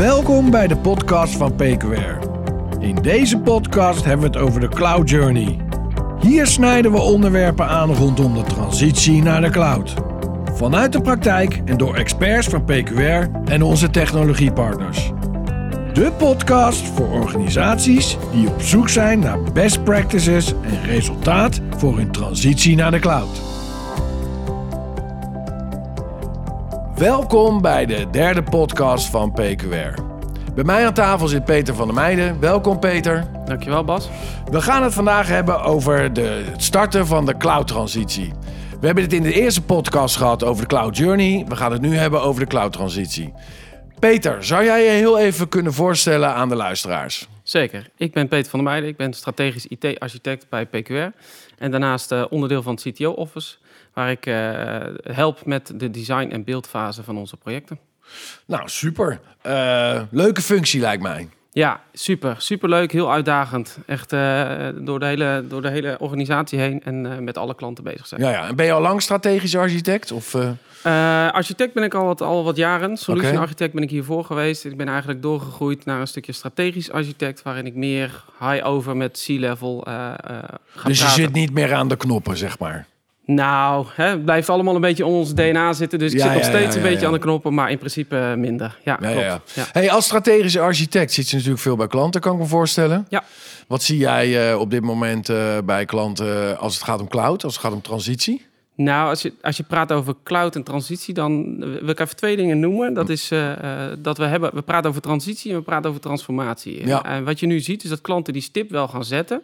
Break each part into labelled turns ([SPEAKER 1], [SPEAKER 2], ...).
[SPEAKER 1] Welkom bij de podcast van PQR. In deze podcast hebben we het over de Cloud Journey. Hier snijden we onderwerpen aan rondom de transitie naar de cloud. Vanuit de praktijk en door experts van PQR en onze technologiepartners. De podcast voor organisaties die op zoek zijn naar best practices en resultaat voor hun transitie naar de cloud. Welkom bij de derde podcast van PQR. Bij mij aan tafel zit Peter van der Meijden. Welkom Peter.
[SPEAKER 2] Dankjewel Bas.
[SPEAKER 1] We gaan het vandaag hebben over de, het starten van de cloud-transitie. We hebben het in de eerste podcast gehad over de cloud journey. We gaan het nu hebben over de cloud-transitie. Peter, zou jij je heel even kunnen voorstellen aan de luisteraars?
[SPEAKER 2] Zeker. Ik ben Peter van der Meijden. Ik ben strategisch IT-architect bij PQR. En daarnaast uh, onderdeel van het CTO-office, waar ik uh, help met de design- en beeldfase van onze projecten.
[SPEAKER 1] Nou, super. Uh, leuke functie lijkt mij.
[SPEAKER 2] Ja, super. Superleuk, heel uitdagend. Echt uh, door, de hele, door de hele organisatie heen en uh, met alle klanten bezig zijn.
[SPEAKER 1] Ja, ja. En ben je al lang strategisch architect? Of,
[SPEAKER 2] uh... architect ben ik al wat, al wat jaren. Solution okay. architect ben ik hiervoor geweest. Ik ben eigenlijk doorgegroeid naar een stukje strategisch architect... waarin ik meer high-over met C-level ga
[SPEAKER 1] Dus je
[SPEAKER 2] praten.
[SPEAKER 1] zit niet meer aan de knoppen, zeg maar?
[SPEAKER 2] Nou, hè, het blijft allemaal een beetje onder ons DNA zitten. Dus ik
[SPEAKER 1] Ja,
[SPEAKER 2] zit nog
[SPEAKER 1] ja,
[SPEAKER 2] steeds
[SPEAKER 1] ja,
[SPEAKER 2] een beetje aan de knoppen, maar in principe eh, minder. Ja, klopt.
[SPEAKER 1] Hey, als strategische architect zit je natuurlijk veel bij klanten, kan ik me voorstellen.
[SPEAKER 2] Ja.
[SPEAKER 1] Wat zie jij eh, op dit moment eh, bij klanten als het gaat om cloud, als het gaat om transitie?
[SPEAKER 2] Nou, als je, als je praat over cloud en transitie, dan wil ik even twee dingen noemen. Dat is eh, eh, dat we hebben, we praten over transitie en we praten over transformatie.
[SPEAKER 1] Ja.
[SPEAKER 2] En wat je nu ziet, is dat klanten die stip wel gaan zetten.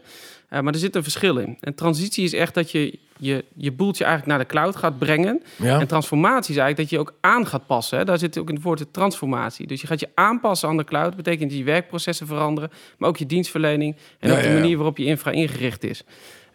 [SPEAKER 2] Eh, maar er zit een verschil in. En transitie is echt dat je je, je boeltje eigenlijk naar de cloud gaat brengen.
[SPEAKER 1] Ja.
[SPEAKER 2] En transformatie is eigenlijk dat je ook aan gaat passen. Hè? Daar zit ook in het woord de transformatie. Dus je gaat je aanpassen aan de cloud. Dat betekent dat je werkprocessen veranderen, maar ook je dienstverlening en
[SPEAKER 1] Ja,
[SPEAKER 2] ook de manier waarop je infra ingericht is.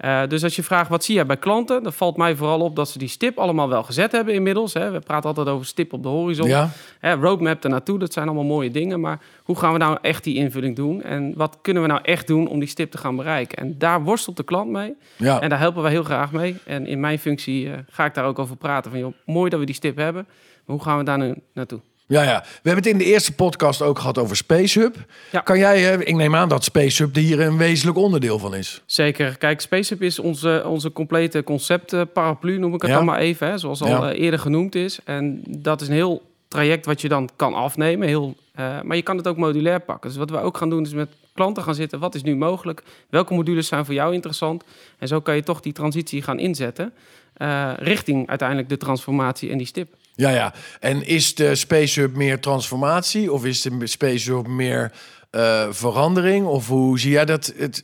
[SPEAKER 2] Uh, dus als je vraagt wat zie je bij klanten, dan valt mij vooral op dat ze die stip allemaal wel gezet hebben inmiddels. Hè. We praten altijd over stip op de horizon.
[SPEAKER 1] Ja.
[SPEAKER 2] Hè, roadmap ernaartoe, dat zijn allemaal mooie dingen. Maar hoe gaan we nou echt die invulling doen? En wat kunnen we nou echt doen om die stip te gaan bereiken? En daar worstelt de klant mee.
[SPEAKER 1] Ja.
[SPEAKER 2] En daar helpen wij heel graag mee. En in mijn functie uh, ga ik daar ook over praten. Van joh, mooi dat we die stip hebben. Maar hoe gaan we daar nu naartoe?
[SPEAKER 1] Ja, ja. We hebben het in de eerste podcast ook gehad over SpaceHub.
[SPEAKER 2] Ja.
[SPEAKER 1] Kan jij, eh, ik neem aan dat SpaceHub hier een wezenlijk onderdeel van is.
[SPEAKER 2] Zeker. Kijk, SpaceHub is onze, onze complete concept uh, paraplu, noem ik het
[SPEAKER 1] Ja.
[SPEAKER 2] dan maar even. Hè, zoals al
[SPEAKER 1] Ja.
[SPEAKER 2] uh, eerder genoemd is. En dat is een heel traject wat je dan kan afnemen. Heel, uh, maar je kan het ook modulair pakken. Dus wat we ook gaan doen is met klanten gaan zitten. Wat is nu mogelijk? Welke modules zijn voor jou interessant? En zo kan je toch die transitie gaan inzetten. Uh, richting uiteindelijk de transformatie en die stip.
[SPEAKER 1] Ja, ja. En is de SpaceHub meer transformatie of is de SpaceHub meer uh, verandering? Of hoe zie jij dat? Het,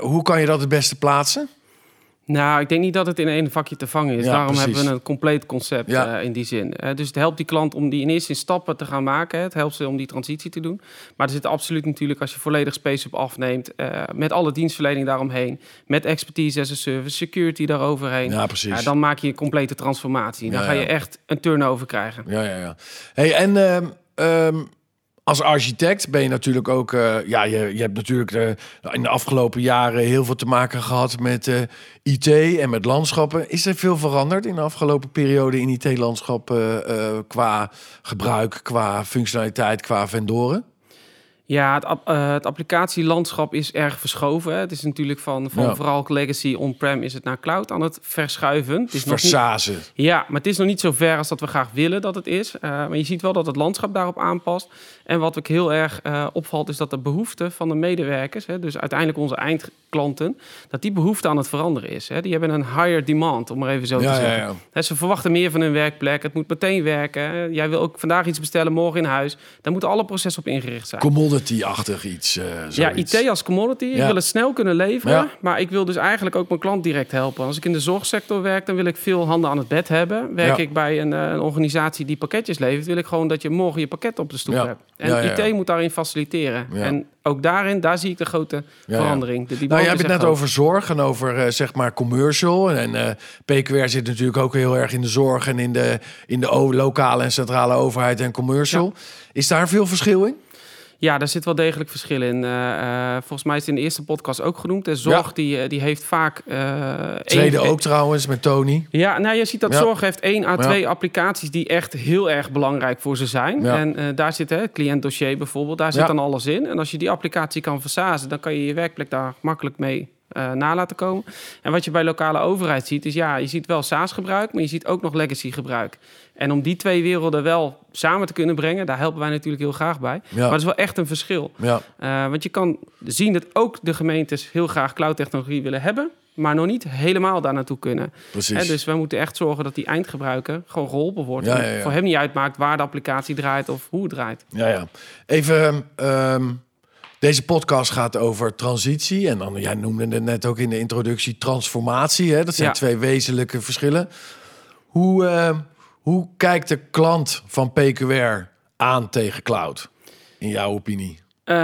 [SPEAKER 1] hoe kan je dat het beste plaatsen?
[SPEAKER 2] Nou, ik denk niet dat het in één vakje te vangen is.
[SPEAKER 1] Ja,
[SPEAKER 2] Daarom
[SPEAKER 1] precies.
[SPEAKER 2] hebben we een compleet concept
[SPEAKER 1] Ja.
[SPEAKER 2] uh, in die zin. Uh, dus het helpt die klant om die in eerste stappen te gaan maken. Het helpt ze om die transitie te doen. Maar er zit absoluut natuurlijk, als je volledig SpaceHub afneemt... Uh, met alle dienstverlening daaromheen... met expertise as a service, security daaroverheen...
[SPEAKER 1] Ja, precies.
[SPEAKER 2] dan maak je een complete transformatie. Dan
[SPEAKER 1] Ja,
[SPEAKER 2] ga je echt een turnover krijgen.
[SPEAKER 1] Ja, ja, ja. Hey, en ehm, ehm, als architect ben je natuurlijk ook... eh, ja, je, je hebt natuurlijk eh, in de afgelopen jaren heel veel te maken gehad met eh, IT en met landschappen. Is er veel veranderd in de afgelopen periode in IT-landschap qua gebruik, qua functionaliteit, qua vendoren?
[SPEAKER 2] Ja, het, ap- het applicatielandschap is erg verschoven. Hè. Het is natuurlijk van, van
[SPEAKER 1] Ja.
[SPEAKER 2] vooral legacy on-prem is het naar cloud aan het verschuiven. Het is nog niet,
[SPEAKER 1] Versazen.
[SPEAKER 2] ja, maar het is nog niet zo ver als dat we graag willen dat het is. Maar je ziet wel dat het landschap daarop aanpast. En wat ook heel erg uh, opvalt is dat de behoefte van de medewerkers, hè, dus uiteindelijk onze eindklanten, dat die behoefte aan het veranderen is. Hè. Die hebben een higher demand, om maar even zo
[SPEAKER 1] Ja,
[SPEAKER 2] te zeggen.
[SPEAKER 1] ja.
[SPEAKER 2] Hè, ze verwachten meer van hun werkplek. Het moet meteen werken. Hè. Jij wil ook vandaag iets bestellen, morgen in huis. Daar moeten alle processen op ingericht zijn.
[SPEAKER 1] Commodity-achtig iets. eh,
[SPEAKER 2] Ja. IT als commodity. Ik wil het snel kunnen leveren. Maar ik wil dus eigenlijk ook mijn klant direct helpen. Als ik in de zorgsector werk, dan wil ik veel handen aan het bed hebben. Werk ik bij een, eh, een organisatie die pakketjes levert, wil ik gewoon dat je morgen je pakket op de stoep hebt. En
[SPEAKER 1] Ja, ja, ja.
[SPEAKER 2] IT moet daarin faciliteren. En ook daarin, daar zie ik de grote verandering. De,
[SPEAKER 1] Nou, je hebt het net over zorg en over eh, zeg maar commercial. En eh, PQR zit natuurlijk ook heel erg in de zorg en in de, in de lokale en centrale overheid en commercial. Is daar veel verschil in?
[SPEAKER 2] Ja, daar zit wel degelijk verschil in. Uh, volgens mij is het in de eerste podcast ook genoemd. De zorg die, die heeft vaak... Uh,
[SPEAKER 1] Tweede ook trouwens, met Tony.
[SPEAKER 2] Ja, nou je ziet dat zorg heeft één à twee applicaties... die echt heel erg belangrijk voor ze zijn. En daar zit het cliëntdossier bijvoorbeeld, daar zit dan alles in. En als je die applicatie kan versazen... dan kan je je werkplek daar makkelijk mee uh, na laten komen. En wat je bij lokale overheid ziet, is ja, je ziet wel SaaS-gebruik, maar je ziet ook nog legacy-gebruik. En om die twee werelden wel samen te kunnen brengen, daar helpen wij natuurlijk heel graag bij. Ja. Maar dat is wel echt een verschil. Ja. Uh, want je kan zien dat ook de gemeentes heel graag cloud-technologie willen hebben, maar nog niet helemaal daar naartoe kunnen. Precies. dus we moeten echt zorgen dat die eindgebruiker gewoon geholpen wordt. Ja, voor hem niet uitmaakt waar de applicatie draait of hoe het draait.
[SPEAKER 1] Ja, ja. Even. Um deze podcast gaat over transitie. En dan, jij noemde het net ook in de introductie transformatie. Hè? Dat zijn twee wezenlijke verschillen. Hoe, uh, hoe kijkt de klant van PQR aan tegen cloud? In jouw opinie?
[SPEAKER 2] Uh,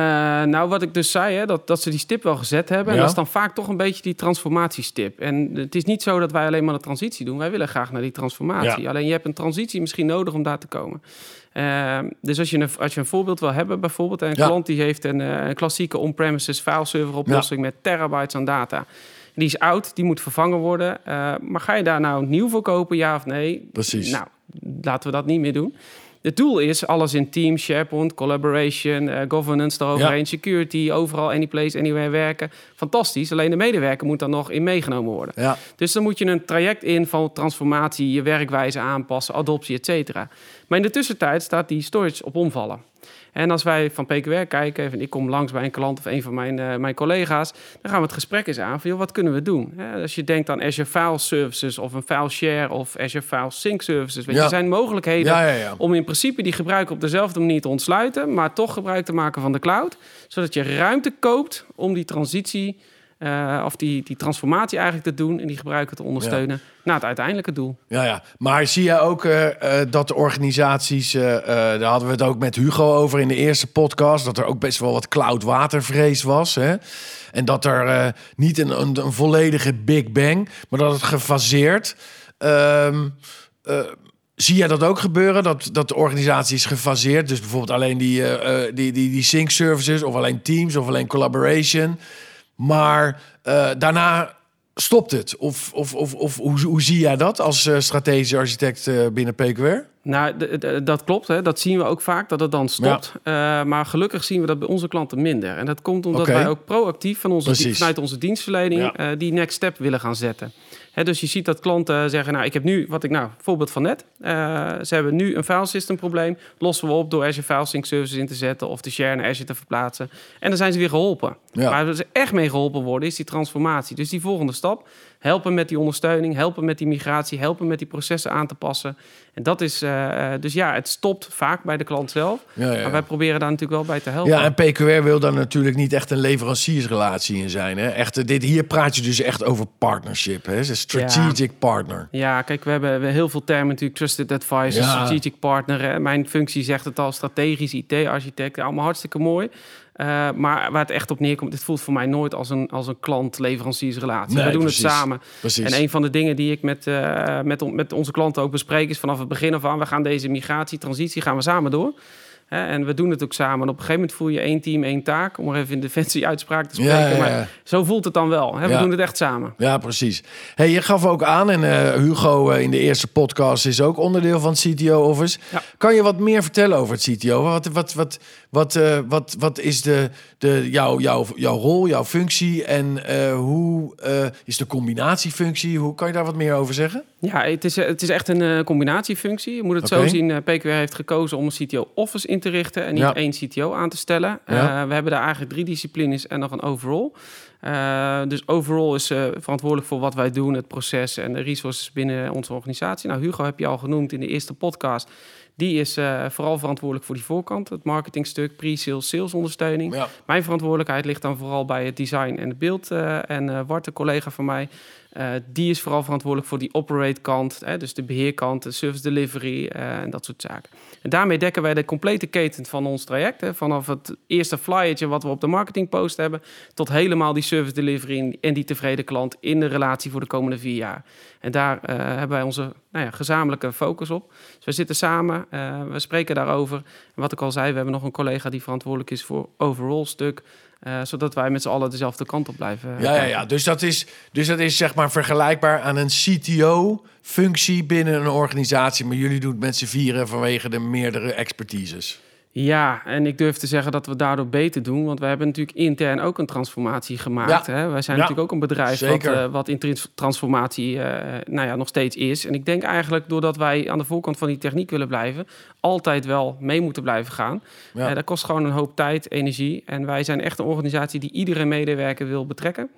[SPEAKER 2] nou, wat ik dus zei, hè, dat, dat ze die stip wel gezet hebben. En dat is dan vaak toch een beetje die transformatiestip. En het is niet zo dat wij alleen maar de transitie doen. Wij willen graag naar die transformatie. Alleen je hebt een transitie misschien nodig om daar te komen. Ehm, dus als je, een, als je een voorbeeld wil hebben, bijvoorbeeld een klant die heeft een, uh, een klassieke on-premises fileserver oplossing met terabytes aan data. Die is oud, die moet vervangen worden. Uh, maar ga je daar nou nieuw voor kopen, ja of nee?
[SPEAKER 1] Precies.
[SPEAKER 2] Nou, laten we dat niet meer doen. De tool is alles in Teams, SharePoint, collaboration, uh, governance eroverheen, security, overal, anyplace, anywhere werken. Fantastisch. Alleen de medewerker moet dan nog in meegenomen worden. Ja. Dus dan moet je een traject in van transformatie, je werkwijze aanpassen, adoptie, et cetera. Maar in de tussentijd staat die storage op omvallen. En als wij van PQR kijken, en ik kom langs bij een klant of een van mijn, uh, mijn collega's, dan gaan we het gesprek eens aan van, joh, wat kunnen we doen? als je denkt aan Azure File Services of een File Share of Azure File Sync Services, weet je, er zijn mogelijkheden ja, om in principe die gebruiken op dezelfde manier te ontsluiten, maar toch gebruik te maken van de cloud, zodat je ruimte koopt om die transitie uh, of die, die transformatie eigenlijk te doen en die gebruiker te ondersteunen naar het uiteindelijke doel.
[SPEAKER 1] Ja, ja. maar zie je ook uh, dat de organisaties, daar hadden we het ook met Hugo over in de eerste podcast, dat er ook best wel wat cloud watervrees was. Hè? En dat er niet een, een, een, volledige Big Bang, maar dat het gefaseerd. Um, Zie jij dat ook gebeuren? Dat, dat de organisatie is gefaseerd? Dus bijvoorbeeld alleen die, die, die, die sync services, of alleen Teams, of alleen collaboration. Maar uh, daarna stopt het? Of, of, of, of hoe, hoe zie jij dat als uh, strategische architect uh, binnen PQR?
[SPEAKER 2] Nou, dat klopt. Hè. Dat zien we ook vaak, dat het dan stopt. Ja. Uh, maar gelukkig zien we dat bij onze klanten minder. En dat komt omdat wij ook proactief van onze, vanuit onze dienstverlening... Ja. die next step willen gaan zetten dus je ziet dat klanten zeggen, nou, ik heb nu, wat ik nou, voorbeeld van net. Uh, ze hebben nu een file system probleem. Lossen we op door Azure File Sync Services in te zetten of de share naar Azure te verplaatsen. En dan zijn ze weer geholpen. Ja. Waar ze echt mee geholpen worden, is die transformatie. Dus die volgende stap, helpen met die ondersteuning, helpen met die migratie, helpen met die processen aan te passen. En dat is, uh, dus ja, het stopt vaak bij de klant zelf. Ja, ja. Maar wij proberen daar natuurlijk wel bij te helpen.
[SPEAKER 1] Ja, en PQR wil daar natuurlijk niet echt een leveranciersrelatie in zijn. Hè? Echt, dit, hier praat je dus echt over partnership, hè? strategic partner.
[SPEAKER 2] Ja, kijk, we hebben, we heel veel termen natuurlijk. Trusted advisor, strategic partner. Hè? Mijn functie zegt het al, strategisch IT-architect. Allemaal hartstikke mooi. Uh, maar waar het echt op neerkomt, dit voelt voor mij nooit als een, als een klant-leveranciersrelatie. we doen het samen. Precies. En een van de dingen die ik met, uh, met, met onze klanten ook bespreek, is vanaf het begin af aan, we gaan deze migratie, transitie, gaan we samen door. En we doen het ook samen. En op een gegeven moment voel je één team, één taak. Om er even in defensie uitspraak te spreken. Ja, ja, Maar zo voelt het dan wel. We doen het echt samen.
[SPEAKER 1] Ja, precies. Hey, je gaf ook aan, en uh, Hugo uh, in de eerste podcast is ook onderdeel van het CTO-office. Kan je wat meer vertellen over het CTO? Wat, wat, wat, wat, uh, wat, wat is de, de, jouw, jouw, jouw rol, jouw functie? En hoe is de combinatiefunctie? Hoe kan je daar wat meer over zeggen?
[SPEAKER 2] Ja, het is, het is echt een combinatiefunctie. Je moet het zo zien. PQR heeft gekozen om een CTO-office in te richten en niet één CTO aan te stellen. We hebben daar eigenlijk drie disciplines en nog een overall. Uh, dus overall is uh, verantwoordelijk voor wat wij doen, het proces en de resources binnen onze organisatie. Nou, Hugo heb je al genoemd in de eerste podcast. Die is vooral verantwoordelijk voor die voorkant, het marketingstuk, pre-sales, salesondersteuning. Ja. Mijn verantwoordelijkheid ligt dan vooral bij het design en het beeld. en Wart, een collega van mij, uh, die is vooral verantwoordelijk voor die operate kant, hè, dus de beheerkant, de service delivery uh, en dat soort zaken. En daarmee dekken wij de complete keten van ons traject. Hè, vanaf het eerste flyertje wat we op de marketingpost hebben, tot helemaal die service delivery en die tevreden klant in de relatie voor de komende vier jaar. En daar uh, hebben wij onze nou ja, gezamenlijke focus op. Dus we zitten samen, uh, we spreken daarover. En wat ik al zei, we hebben nog een collega die verantwoordelijk is voor overall stuk. Uh, zodat wij met z'n allen dezelfde kant op blijven.
[SPEAKER 1] Ja, ja, ja. Dus, dat is, dus dat is zeg maar vergelijkbaar aan een CTO-functie binnen een organisatie. Maar jullie doen het met z'n vieren vanwege de meerdere expertises.
[SPEAKER 2] Ja, en ik durf te zeggen dat we daardoor beter doen. Want we hebben natuurlijk intern ook een transformatie gemaakt. Ja. Hè? Wij zijn natuurlijk ook een bedrijf wat, uh, wat, in transformatie uh, nou ja, nog steeds is. En ik denk eigenlijk doordat wij aan de voorkant van die techniek willen blijven... altijd wel mee moeten blijven gaan. Ja. Uh, dat kost gewoon een hoop tijd, energie. En wij zijn echt een organisatie die iedere medewerker wil betrekken.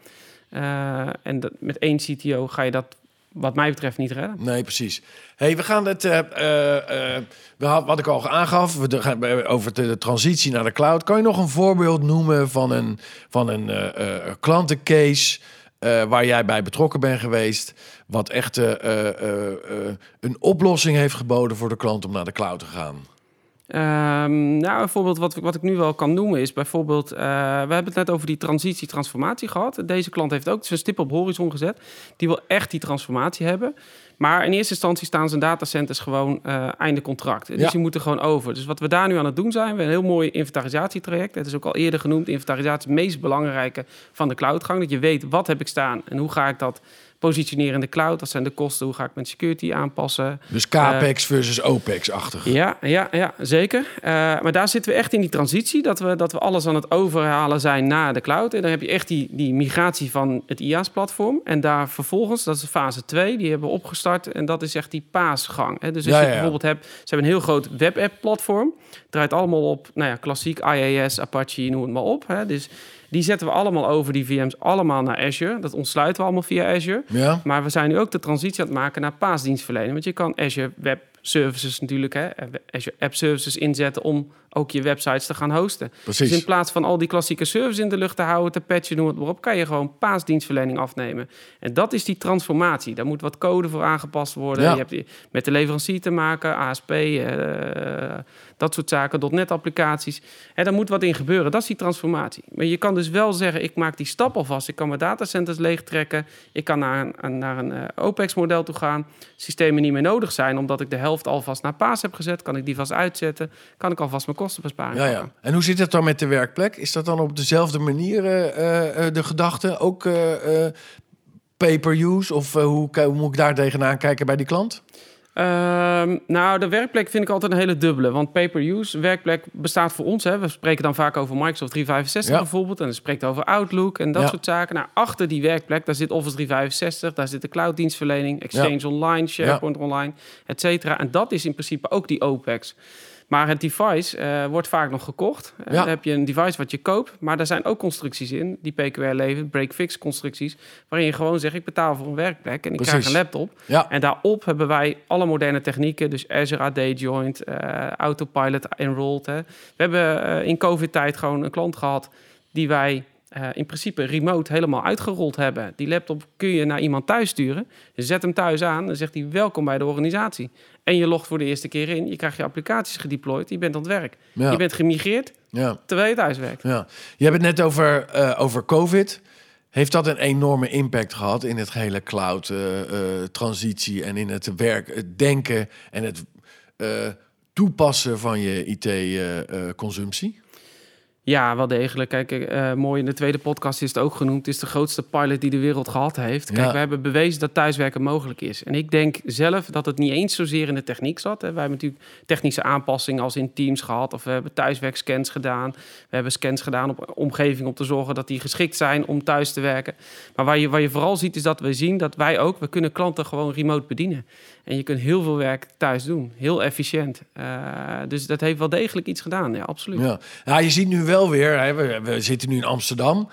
[SPEAKER 2] en dat, met één CTO ga je dat wat mij betreft niet redden.
[SPEAKER 1] Nee, precies. hey, we gaan het. Uh, uh, uh, wat ik al aangaf, we gaan over de, transitie naar de cloud. Kan je nog een voorbeeld noemen van een, van een klantencase waar jij bij betrokken bent geweest, wat echt een oplossing heeft geboden voor de klant om naar de cloud te gaan?
[SPEAKER 2] Um, nou, een voorbeeld wat, wat ik nu wel kan noemen is bijvoorbeeld... Uh, we hebben het net over die transitie, transformatie gehad. Deze klant heeft ook zijn stip op horizon gezet. Die wil echt die transformatie hebben. Maar in eerste instantie staan zijn datacenters gewoon uh, einde contract. Dus ja. die moeten gewoon over. Dus wat we daar nu aan het doen zijn, we een heel mooi inventarisatietraject. Het is ook al eerder genoemd, inventarisatie het meest belangrijke van de cloudgang. Dat je weet, wat heb ik staan en hoe ga ik dat positioneren in de cloud. Dat zijn de kosten. Hoe ga ik mijn security aanpassen?
[SPEAKER 1] Dus CAPEX uh, versus OPEX-achtig.
[SPEAKER 2] Ja, ja, ja, zeker. Uh, maar daar zitten we echt in die transitie. Dat we, dat we alles aan het overhalen zijn naar de cloud. En dan heb je echt die, die migratie van het IaaS-platform. En daar vervolgens, dat is fase 2, die hebben we opgestart. En dat is echt die paasgang. Hè. Dus als ja, je ja. bijvoorbeeld hebt... Ze hebben een heel groot web-app-platform. Draait allemaal op, nou ja, klassiek IaaS, Apache, noem het maar op. Hè. Dus die zetten we allemaal over, die VM's, allemaal naar Azure. Dat ontsluiten we allemaal via Azure.
[SPEAKER 1] Ja.
[SPEAKER 2] Maar we zijn nu ook de transitie aan het maken naar paasdienstverlening. Want je kan Azure Web Services natuurlijk, hè, Azure App Services inzetten om ook je websites te gaan hosten.
[SPEAKER 1] Precies.
[SPEAKER 2] Dus in plaats van al die klassieke services in de lucht te houden, te patchen, noem het maar op, kan je gewoon paasdienstverlening afnemen. En dat is die transformatie. Daar moet wat code voor aangepast worden.
[SPEAKER 1] Ja.
[SPEAKER 2] Je hebt met de leverancier te maken, ASP, uh, dat soort zaken, .NET applicaties. En daar moet wat in gebeuren. Dat is die transformatie. Maar je kan dus wel zeggen, ik maak die stap alvast. Ik kan mijn datacenters leegtrekken. Ik kan naar een, naar een uh, OPEX-model toe gaan. Systemen niet meer nodig zijn, omdat ik de helft alvast naar paas heb gezet. Kan ik die vast uitzetten. Kan ik alvast mijn kosten besparen.
[SPEAKER 1] Ja, ja. En hoe zit het dan met de werkplek? Is dat dan op dezelfde manier uh, uh, de gedachte? Ook pay-per-use? Of hoe, hoe, moet ik daar tegenaan kijken bij die klant?
[SPEAKER 2] Um, nou, de werkplek vind ik altijd een hele dubbele. Want pay-per-use werkplek bestaat voor ons. Hè. We spreken dan vaak over Microsoft 365 ja. bijvoorbeeld. En dan spreekt over Outlook en dat ja. soort zaken. Nou, achter die werkplek, daar zit Office 365. Daar zit de clouddienstverlening, Exchange ja. Online, SharePoint Online, et cetera. En dat is in principe ook die OPEX. Maar het device uh, wordt vaak nog gekocht. Ja. Dan heb je een device wat je koopt. Maar daar zijn ook constructies in die PQR levert, break-fix constructies. Waarin je gewoon zegt, ik betaal voor een werkplek en ik
[SPEAKER 1] Precies.
[SPEAKER 2] krijg een laptop.
[SPEAKER 1] Ja.
[SPEAKER 2] En daarop hebben wij alle moderne technieken. Dus Azure AD Joint, uh, Autopilot Enrolled. Hè. We hebben uh, in COVID-tijd gewoon een klant gehad die wij uh, in principe remote helemaal uitgerold hebben. Die laptop kun je naar iemand thuis sturen. Je zet hem thuis aan, dan zegt hij welkom bij de organisatie. En je logt voor de eerste keer in. Je krijgt je applicaties gedeployed. Je bent aan het werk.
[SPEAKER 1] Ja.
[SPEAKER 2] Je bent gemigreerd
[SPEAKER 1] Ja.
[SPEAKER 2] terwijl je thuis werkt.
[SPEAKER 1] Ja. Je hebt het net over, uh, over COVID. Heeft dat een enorme impact gehad in het hele cloud-transitie uh, en in het werk, het denken en het toepassen van je IT-consumptie?
[SPEAKER 2] Ja, wel degelijk. Kijk, uh, mooi in de tweede podcast is het ook genoemd. Het is de grootste pilot die de wereld gehad heeft. Kijk,
[SPEAKER 1] Ja.
[SPEAKER 2] we hebben bewezen dat thuiswerken mogelijk is. En ik denk zelf dat het niet eens zozeer in de techniek zat. Hè. Wij hebben natuurlijk technische aanpassingen als in Teams gehad. Of we hebben thuiswerkscans gedaan. We hebben scans gedaan op omgeving om te zorgen dat die geschikt zijn om thuis te werken. Maar waar je, waar je vooral ziet is dat we zien dat wij ook... we kunnen klanten gewoon remote bedienen. En je kunt heel veel werk thuis doen. Heel efficiënt. Uh, dus dat heeft wel degelijk iets gedaan. Ja, absoluut.
[SPEAKER 1] Ja, ja je ziet nu wel weer, hè, we, we zitten nu in Amsterdam.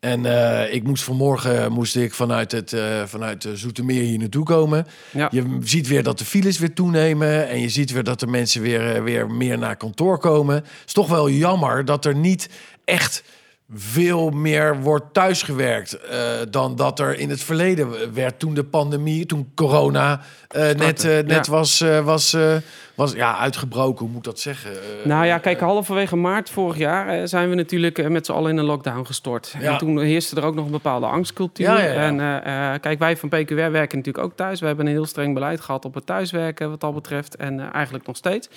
[SPEAKER 1] En uh, ik moest vanmorgen moest ik vanuit het uh, vanuit Zoetermeer hier naartoe komen.
[SPEAKER 2] Ja.
[SPEAKER 1] Je ziet weer dat de files weer toenemen. En je ziet weer dat de mensen weer, weer meer naar kantoor komen. Het is toch wel jammer dat er niet echt veel meer wordt thuisgewerkt uh, dan dat er in het verleden werd toen de pandemie, toen corona uh, net, uh, net ja. was, was, was ja, uitgebroken, hoe moet ik dat zeggen?
[SPEAKER 2] nou ja, kijk, halverwege maart vorig jaar zijn we natuurlijk met z'n allen in een lockdown gestort. Ja. En toen heerste er ook nog een bepaalde angstcultuur. Ja, en kijk, wij van PQR werken natuurlijk ook thuis. We hebben een heel streng beleid gehad op het thuiswerken wat dat betreft en eigenlijk nog steeds.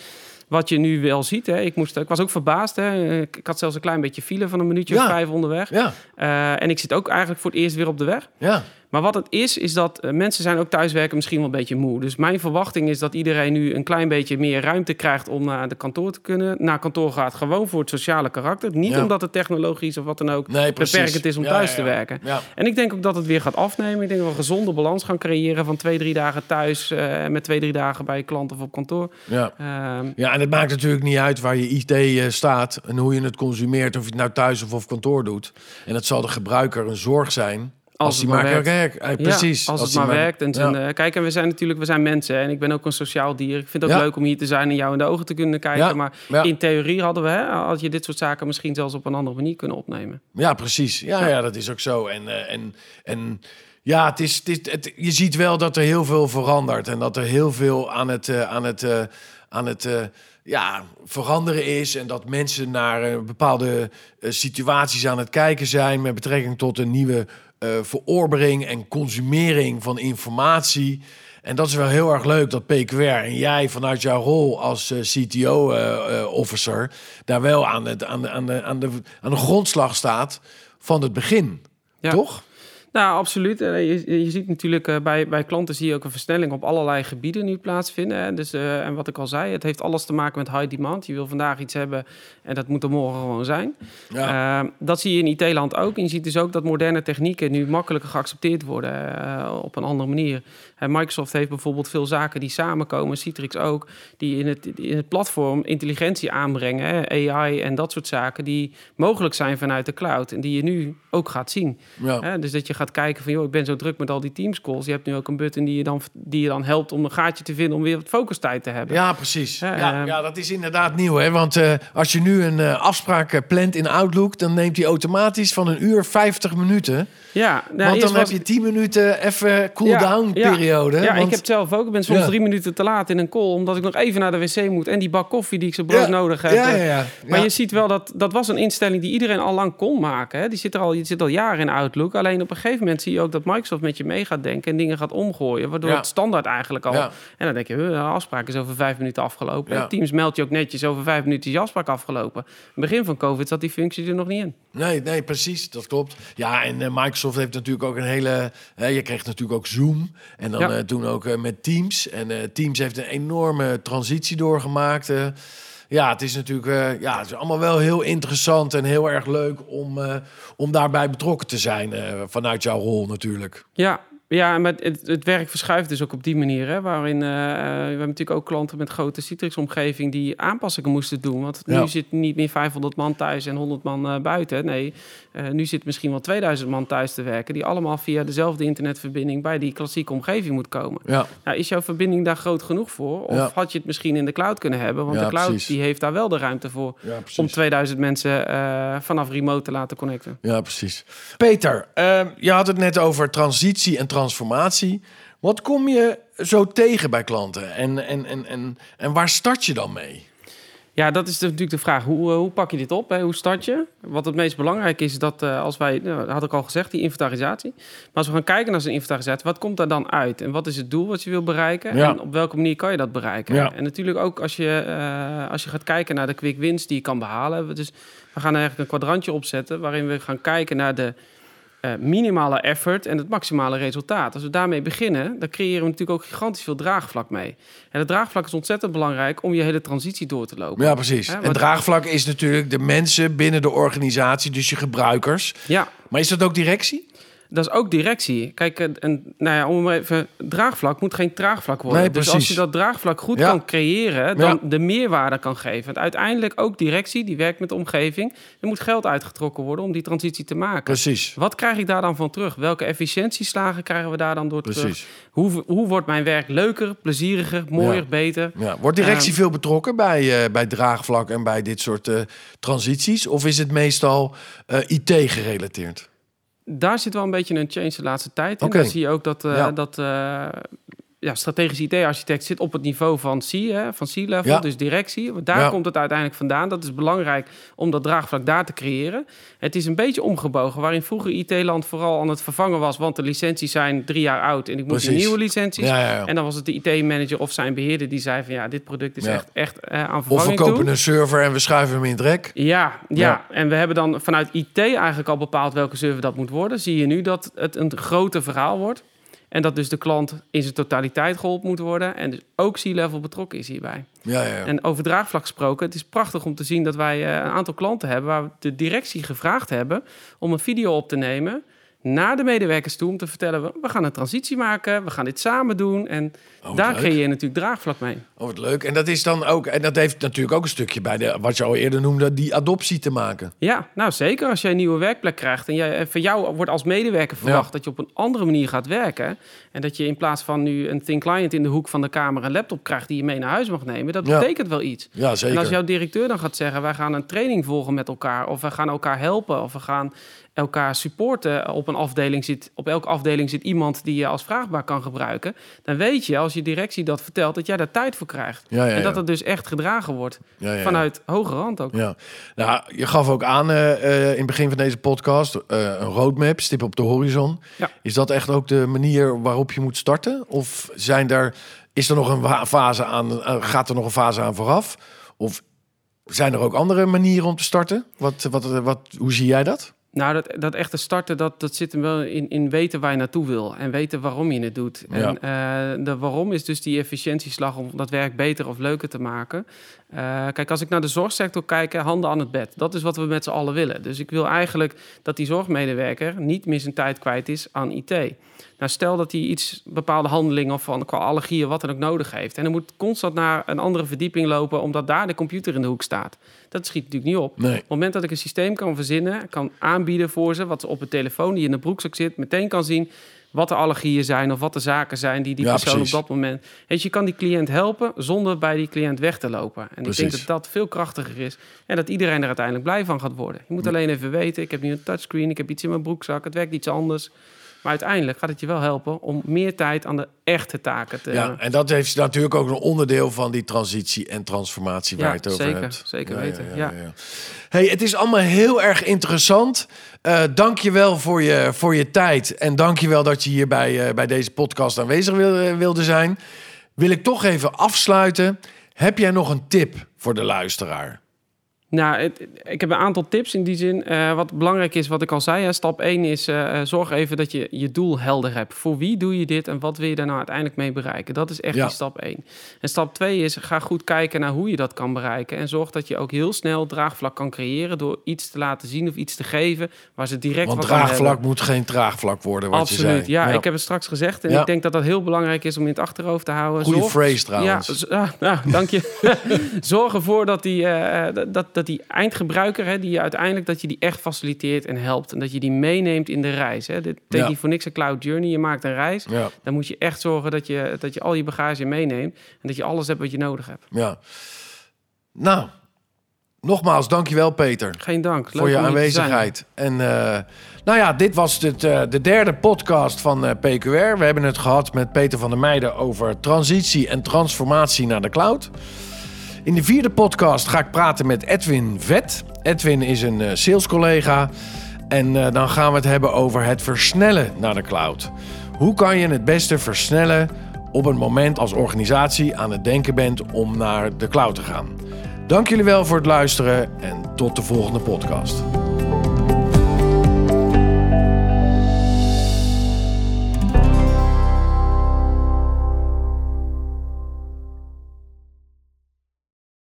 [SPEAKER 2] Wat je nu wel ziet, hè, ik, moest, ik was ook verbaasd. Hè. Ik had zelfs een klein beetje file van een minuutje of vijf onderweg. Ja. Uh, en ik zit ook eigenlijk voor het eerst weer op de weg. Ja. Maar wat het is, is dat uh, mensen zijn ook thuiswerken misschien wel een beetje moe. Dus mijn verwachting is dat iedereen nu een klein beetje meer ruimte krijgt om naar de kantoor te kunnen. Naar kantoor gaat gewoon voor het sociale karakter. Niet omdat het technologisch of wat dan ook nee, beperkend is om thuis te werken. En ik denk ook dat het weer gaat afnemen. Ik denk dat we een gezonde balans gaan creëren van twee, drie dagen thuis uh, met twee, drie dagen bij klant of op kantoor.
[SPEAKER 1] Ja. Uh, ja, en het maakt natuurlijk niet uit waar je IT uh, staat en hoe je het consumeert, of je het nou thuis of op kantoor doet. En het zal de gebruiker een zorg zijn als, het maar werkt. Ja, precies.
[SPEAKER 2] als, het maar, werkt. En toen, uh, kijk, en we zijn natuurlijk, we zijn mensen en ik ben ook een sociaal dier. Ik vind het ook leuk om hier te zijn en jou in de ogen te kunnen kijken. Maar in theorie hadden we, hè, als je dit soort zaken misschien zelfs op een andere manier kunnen opnemen.
[SPEAKER 1] Ja, precies. Ja, ja. dat is ook zo. En, uh, en, en ja, het is, het is, het, je ziet wel dat er heel veel verandert en dat er heel veel aan het, uh, aan het, aan het ja, veranderen is. En dat mensen naar bepaalde situaties aan het kijken zijn met betrekking tot een nieuwe uh, verorbering en consumering van informatie. En dat is wel heel erg leuk dat PQR en jij vanuit jouw rol als uh, eh, CTO-officer uh, daar wel aan, het, aan, de, aan, de, aan, de, aan de grondslag staat van het begin. Ja. Toch?
[SPEAKER 2] Nou, absoluut. Eh, je, je ziet natuurlijk uh, bij, bij klanten zie je ook een versnelling op allerlei gebieden nu plaatsvinden. Hè. Dus, uh, en wat ik al zei, het heeft alles te maken met high demand. Je wil vandaag iets hebben en dat moet er morgen gewoon zijn. Ja. Uh, dat zie je in IT-land ook. En je ziet dus ook dat moderne technieken nu makkelijker geaccepteerd worden op een andere manier. Microsoft heeft bijvoorbeeld veel zaken die samenkomen, Citrix ook, die in het, in het platform intelligentie aanbrengen, hè, AI en dat soort zaken, die mogelijk zijn vanuit de cloud en die je nu ook gaat zien. Ja. Dus dat je gaat kijken van, joh, ik ben zo druk met al die Teams calls. Je hebt nu ook een button die je dan, die je dan helpt om een gaatje te vinden om weer wat focustijd te hebben.
[SPEAKER 1] Ja, precies. ja, ehm, ja, dat is inderdaad nieuw, hè? Want uh, als je nu een uh, afspraak plant in Outlook, dan neemt hij automatisch van een uur 50 minuten. Ja, nou, want dan heb je 10 minuten even cool-down ja, periode.
[SPEAKER 2] Ja, ik heb het zelf ook. Ik ben soms drie minuten te laat in een call, omdat ik nog even naar de wc moet en die bak koffie die ik zo brood nodig heb. Ja, ja, ja. Maar je ziet wel dat dat was een instelling die iedereen al lang kon maken. Hè. Die zit er al, je zit al jaren in Outlook. Alleen op een gegeven moment zie je ook dat Microsoft met je mee gaat denken en dingen gaat omgooien, waardoor het standaard eigenlijk al. En dan denk je, de afspraak is over vijf minuten afgelopen. Teams meldt je ook netjes over vijf minuten je afspraak afgelopen. Begin van COVID zat die functie er nog niet in.
[SPEAKER 1] Nee, nee, precies. Dat klopt. Ja, en uh, Microsoft heeft natuurlijk ook een hele. je krijgt natuurlijk ook Zoom. En dan uh, toen ook uh, met Teams. En Teams heeft een enorme transitie doorgemaakt. Ja, het is natuurlijk. ja, het is allemaal wel heel interessant en heel erg leuk om, om daarbij betrokken te zijn. vanuit jouw rol natuurlijk.
[SPEAKER 2] Ja, ja, maar het, het, werk verschuift dus ook op die manier. Hè, waarin uh, we hebben natuurlijk ook klanten met grote Citrix-omgeving die aanpassingen moesten doen. Want nu zit niet meer 500 man thuis en 100 man uh, buiten. Nee, uh, nu zit misschien wel 2000 man thuis te werken, die allemaal via dezelfde internetverbinding bij die klassieke omgeving moet komen. Ja. Nou, is jouw verbinding daar groot genoeg voor? Of had je het misschien in de cloud kunnen hebben? Want de cloud die heeft daar wel de ruimte voor om 2000 mensen vanaf remote te laten connecten.
[SPEAKER 1] Ja, precies. Peter, ehm, je had het net over transitie en transformatie. Wat kom je zo tegen bij klanten en, en, en, en, en waar start je dan mee?
[SPEAKER 2] Ja, dat is natuurlijk de vraag. Hoe, eh, hoe pak je dit op? Hè? Hoe start je? Wat het meest belangrijk is, dat uh, als wij, nou, dat had ik al gezegd, die inventarisatie. Maar als we gaan kijken naar zo'n inventarisatie, wat komt daar dan uit? En wat is het doel wat je wil bereiken? En op welke manier kan je dat bereiken? Ja. En natuurlijk ook als je, uh, als je gaat kijken naar de quick wins die je kan behalen. Dus we gaan eigenlijk een kwadrantje opzetten waarin we gaan kijken naar de uh, minimale effort en het maximale resultaat. Als we daarmee beginnen, dan creëren we natuurlijk ook gigantisch veel draagvlak mee. En het draagvlak is ontzettend belangrijk om je hele transitie door te lopen.
[SPEAKER 1] Ja, precies. Hè? En draagvlak is natuurlijk de mensen binnen de organisatie, dus je gebruikers. Ja. Maar is dat ook directie?
[SPEAKER 2] Dat is ook directie. Kijk, en, en, nou ja, om even... Draagvlak moet geen traagvlak worden.
[SPEAKER 1] Nee,
[SPEAKER 2] dus als je dat draagvlak goed
[SPEAKER 1] Ja.
[SPEAKER 2] kan creëren... dan
[SPEAKER 1] Ja.
[SPEAKER 2] de meerwaarde kan geven. Want uiteindelijk ook directie, die werkt met de omgeving. Er moet geld uitgetrokken worden om die transitie te maken.
[SPEAKER 1] Precies.
[SPEAKER 2] Wat krijg ik daar dan van terug? Welke efficiëntieslagen krijgen we daar dan door terug?
[SPEAKER 1] Precies.
[SPEAKER 2] Hoe, hoe wordt mijn werk leuker, plezieriger, mooier,
[SPEAKER 1] Ja.
[SPEAKER 2] beter?
[SPEAKER 1] Ja. Wordt directie
[SPEAKER 2] Ehm,
[SPEAKER 1] veel betrokken bij, eh, bij draagvlak en bij dit soort eh, transities? Of is het meestal eh, IT gerelateerd?
[SPEAKER 2] Daar zit wel een beetje een change de laatste tijd in.
[SPEAKER 1] Oké.
[SPEAKER 2] Daar zie je ook dat, eh,
[SPEAKER 1] Ja.
[SPEAKER 2] dat eh, ja, strategisch IT-architect zit op het niveau van C, hè, van C-level,
[SPEAKER 1] Ja.
[SPEAKER 2] dus directie. Want Daar
[SPEAKER 1] Ja.
[SPEAKER 2] komt het uiteindelijk vandaan. Dat is belangrijk om dat draagvlak daar te creëren. Het is een beetje omgebogen, waarin vroeger IT-land vooral aan het vervangen was, want de licenties zijn drie jaar oud en ik moet
[SPEAKER 1] Precies.
[SPEAKER 2] nieuwe licenties.
[SPEAKER 1] Ja.
[SPEAKER 2] En dan was het de IT-manager of zijn beheerder die zei van ja, dit product is echt, echt eh, aan
[SPEAKER 1] Of we
[SPEAKER 2] vervanging toe.
[SPEAKER 1] kopen een server en we schuiven hem in het rek?
[SPEAKER 2] Ja, ja,
[SPEAKER 1] Ja.
[SPEAKER 2] en we hebben dan vanuit IT eigenlijk al bepaald welke server dat moet worden. Zie je nu dat het een groter verhaal wordt. En dat dus de klant in zijn totaliteit geholpen moet worden. En dus ook C-level betrokken is hierbij.
[SPEAKER 1] Ja, ja, ja.
[SPEAKER 2] En over draagvlak gesproken, het is prachtig om te zien dat wij eh, een aantal klanten hebben waar we de directie gevraagd hebben om een video op te nemen naar de medewerkers toe om te vertellen: we gaan een transitie maken, we gaan dit samen doen. En
[SPEAKER 1] Oh,
[SPEAKER 2] daar
[SPEAKER 1] leuk.
[SPEAKER 2] creëer je natuurlijk draagvlak mee.
[SPEAKER 1] Oh, wat leuk. En dat is dan ook, en dat heeft natuurlijk ook een stukje bij de, wat je al eerder noemde, die adoptie te maken.
[SPEAKER 2] Ja, nou zeker als jij een nieuwe werkplek krijgt en jij, eh, van jou wordt als medewerker verwacht
[SPEAKER 1] Ja.
[SPEAKER 2] dat je op een andere manier gaat werken en dat je in plaats van nu een thin client in de hoek van de kamer een laptop krijgt die je mee naar huis mag nemen, dat
[SPEAKER 1] Ja.
[SPEAKER 2] betekent wel iets.
[SPEAKER 1] Ja,
[SPEAKER 2] En
[SPEAKER 1] zeker.
[SPEAKER 2] als jouw directeur dan gaat zeggen, wij gaan een training volgen met elkaar of we gaan elkaar helpen of we gaan elkaar supporten op een afdeling zit, op elke afdeling zit iemand die je als vraagbaar kan gebruiken, dan weet je als je directie dat vertelt dat jij daar tijd voor krijgt.
[SPEAKER 1] Ja, ja,
[SPEAKER 2] En dat het dus echt gedragen wordt vanuit hoge rand ook.
[SPEAKER 1] Ja, nou, je gaf ook aan eh, eh, in het begin van deze podcast eh, een roadmap, stip op de horizon.
[SPEAKER 2] Ja.
[SPEAKER 1] Is dat echt ook de manier waarop je moet starten? Of zijn er, is er nog een fase aan, gaat er nog een fase aan vooraf? Of zijn er ook andere manieren om te starten? Wat, wat, wat, hoe zie jij dat?
[SPEAKER 2] Nou, dat, dat echte starten, dat, dat zit hem wel in, in weten waar je naartoe wil. En weten waarom je het doet. En eh, de waarom is dus die efficiëntieslag om dat werk beter of leuker te maken. Eh, kijk, als ik naar de zorgsector kijk, handen aan het bed. Dat is wat we met z'n allen willen. Dus ik wil eigenlijk dat die zorgmedewerker niet meer zijn tijd kwijt is aan IT. Nou, stel dat hij iets, bepaalde handelingen of van qua allergieën, wat dan ook nodig heeft. En hij moet constant naar een andere verdieping lopen, omdat daar de computer in de hoek staat. Dat schiet natuurlijk niet op.
[SPEAKER 1] Nee.
[SPEAKER 2] Op het moment dat ik een systeem kan verzinnen, kan aanbieden voor ze, wat ze op een telefoon die in de broekzak zit, meteen kan zien wat de allergieën zijn of wat de zaken zijn die die
[SPEAKER 1] Ja,
[SPEAKER 2] persoon
[SPEAKER 1] precies.
[SPEAKER 2] op dat moment. Weet je, je kan die cliënt helpen zonder bij die cliënt weg te lopen. En ik denk dat dat veel krachtiger is en dat iedereen er uiteindelijk blij van gaat worden. Je moet alleen even weten, ik heb nu een touchscreen, ik heb iets in mijn broekzak, het werkt iets anders. Maar uiteindelijk gaat het je wel helpen om meer tijd aan de echte taken te
[SPEAKER 1] Ja, en dat heeft natuurlijk ook een onderdeel van die transitie en transformatie waar
[SPEAKER 2] Ja,
[SPEAKER 1] je het over
[SPEAKER 2] zeker,
[SPEAKER 1] hebt.
[SPEAKER 2] zeker weten, ja.
[SPEAKER 1] Hey, het is allemaal heel erg interessant. Eh dank je wel voor je, voor je tijd. En dank je wel dat je hier bij, eh, bij deze podcast aanwezig wil- wilde zijn. Wil ik toch even afsluiten. Heb jij nog een tip voor de luisteraar?
[SPEAKER 2] Nou, het- ik heb een aantal tips in die zin. Eh, wat belangrijk is, wat ik al zei, hè, stap 1 is eh, eh, zorg even dat je je doel helder hebt. Voor wie doe je dit en wat wil je daar nou uiteindelijk mee bereiken? Dat is echt
[SPEAKER 1] Ja.
[SPEAKER 2] die stap 1. En stap 2 is, ga goed kijken naar hoe je dat kan bereiken. En zorg dat je ook heel snel draagvlak kan creëren door iets te laten zien of iets te geven waar ze direct
[SPEAKER 1] Want draagvlak moet geen traagvlak worden, wat je
[SPEAKER 2] Absoluut,
[SPEAKER 1] zei.
[SPEAKER 2] ja, Ik heb het straks gezegd en
[SPEAKER 1] Ja.
[SPEAKER 2] ik denk dat dat heel belangrijk is om in het achterhoofd te houden. Zorg-
[SPEAKER 1] phrase trouwens.
[SPEAKER 2] Ja, ah, nou, dank je. Zorg ervoor dat die, dat- dat, dat die eindgebruiker, hè, die je uiteindelijk dat je die echt faciliteert en helpt. En dat je die meeneemt in de reis. Hè. Dit
[SPEAKER 1] Ja.
[SPEAKER 2] niet voor niks een cloud journey. Je maakt een reis. Dan moet je echt zorgen dat je, dat je al je bagage meeneemt. En dat je alles hebt wat je nodig hebt.
[SPEAKER 1] ja. Nou, nogmaals, dankjewel Peter.
[SPEAKER 2] Geen dank. Leuk
[SPEAKER 1] voor je aanwezigheid. En eh, nou ja, dit was het, eh, de derde podcast van eh, PQR. We hebben het gehad met Peter van der Meijden over transitie en transformatie naar de cloud. In de vierde podcast ga ik praten met Edwin Vet. Edwin is een eh, salescollega. En eh, dan gaan we het hebben over het versnellen naar de cloud. Hoe kan je het beste versnellen op het moment als organisatie aan het denken bent om naar de cloud te gaan? Dank jullie wel voor het luisteren en tot de volgende podcast.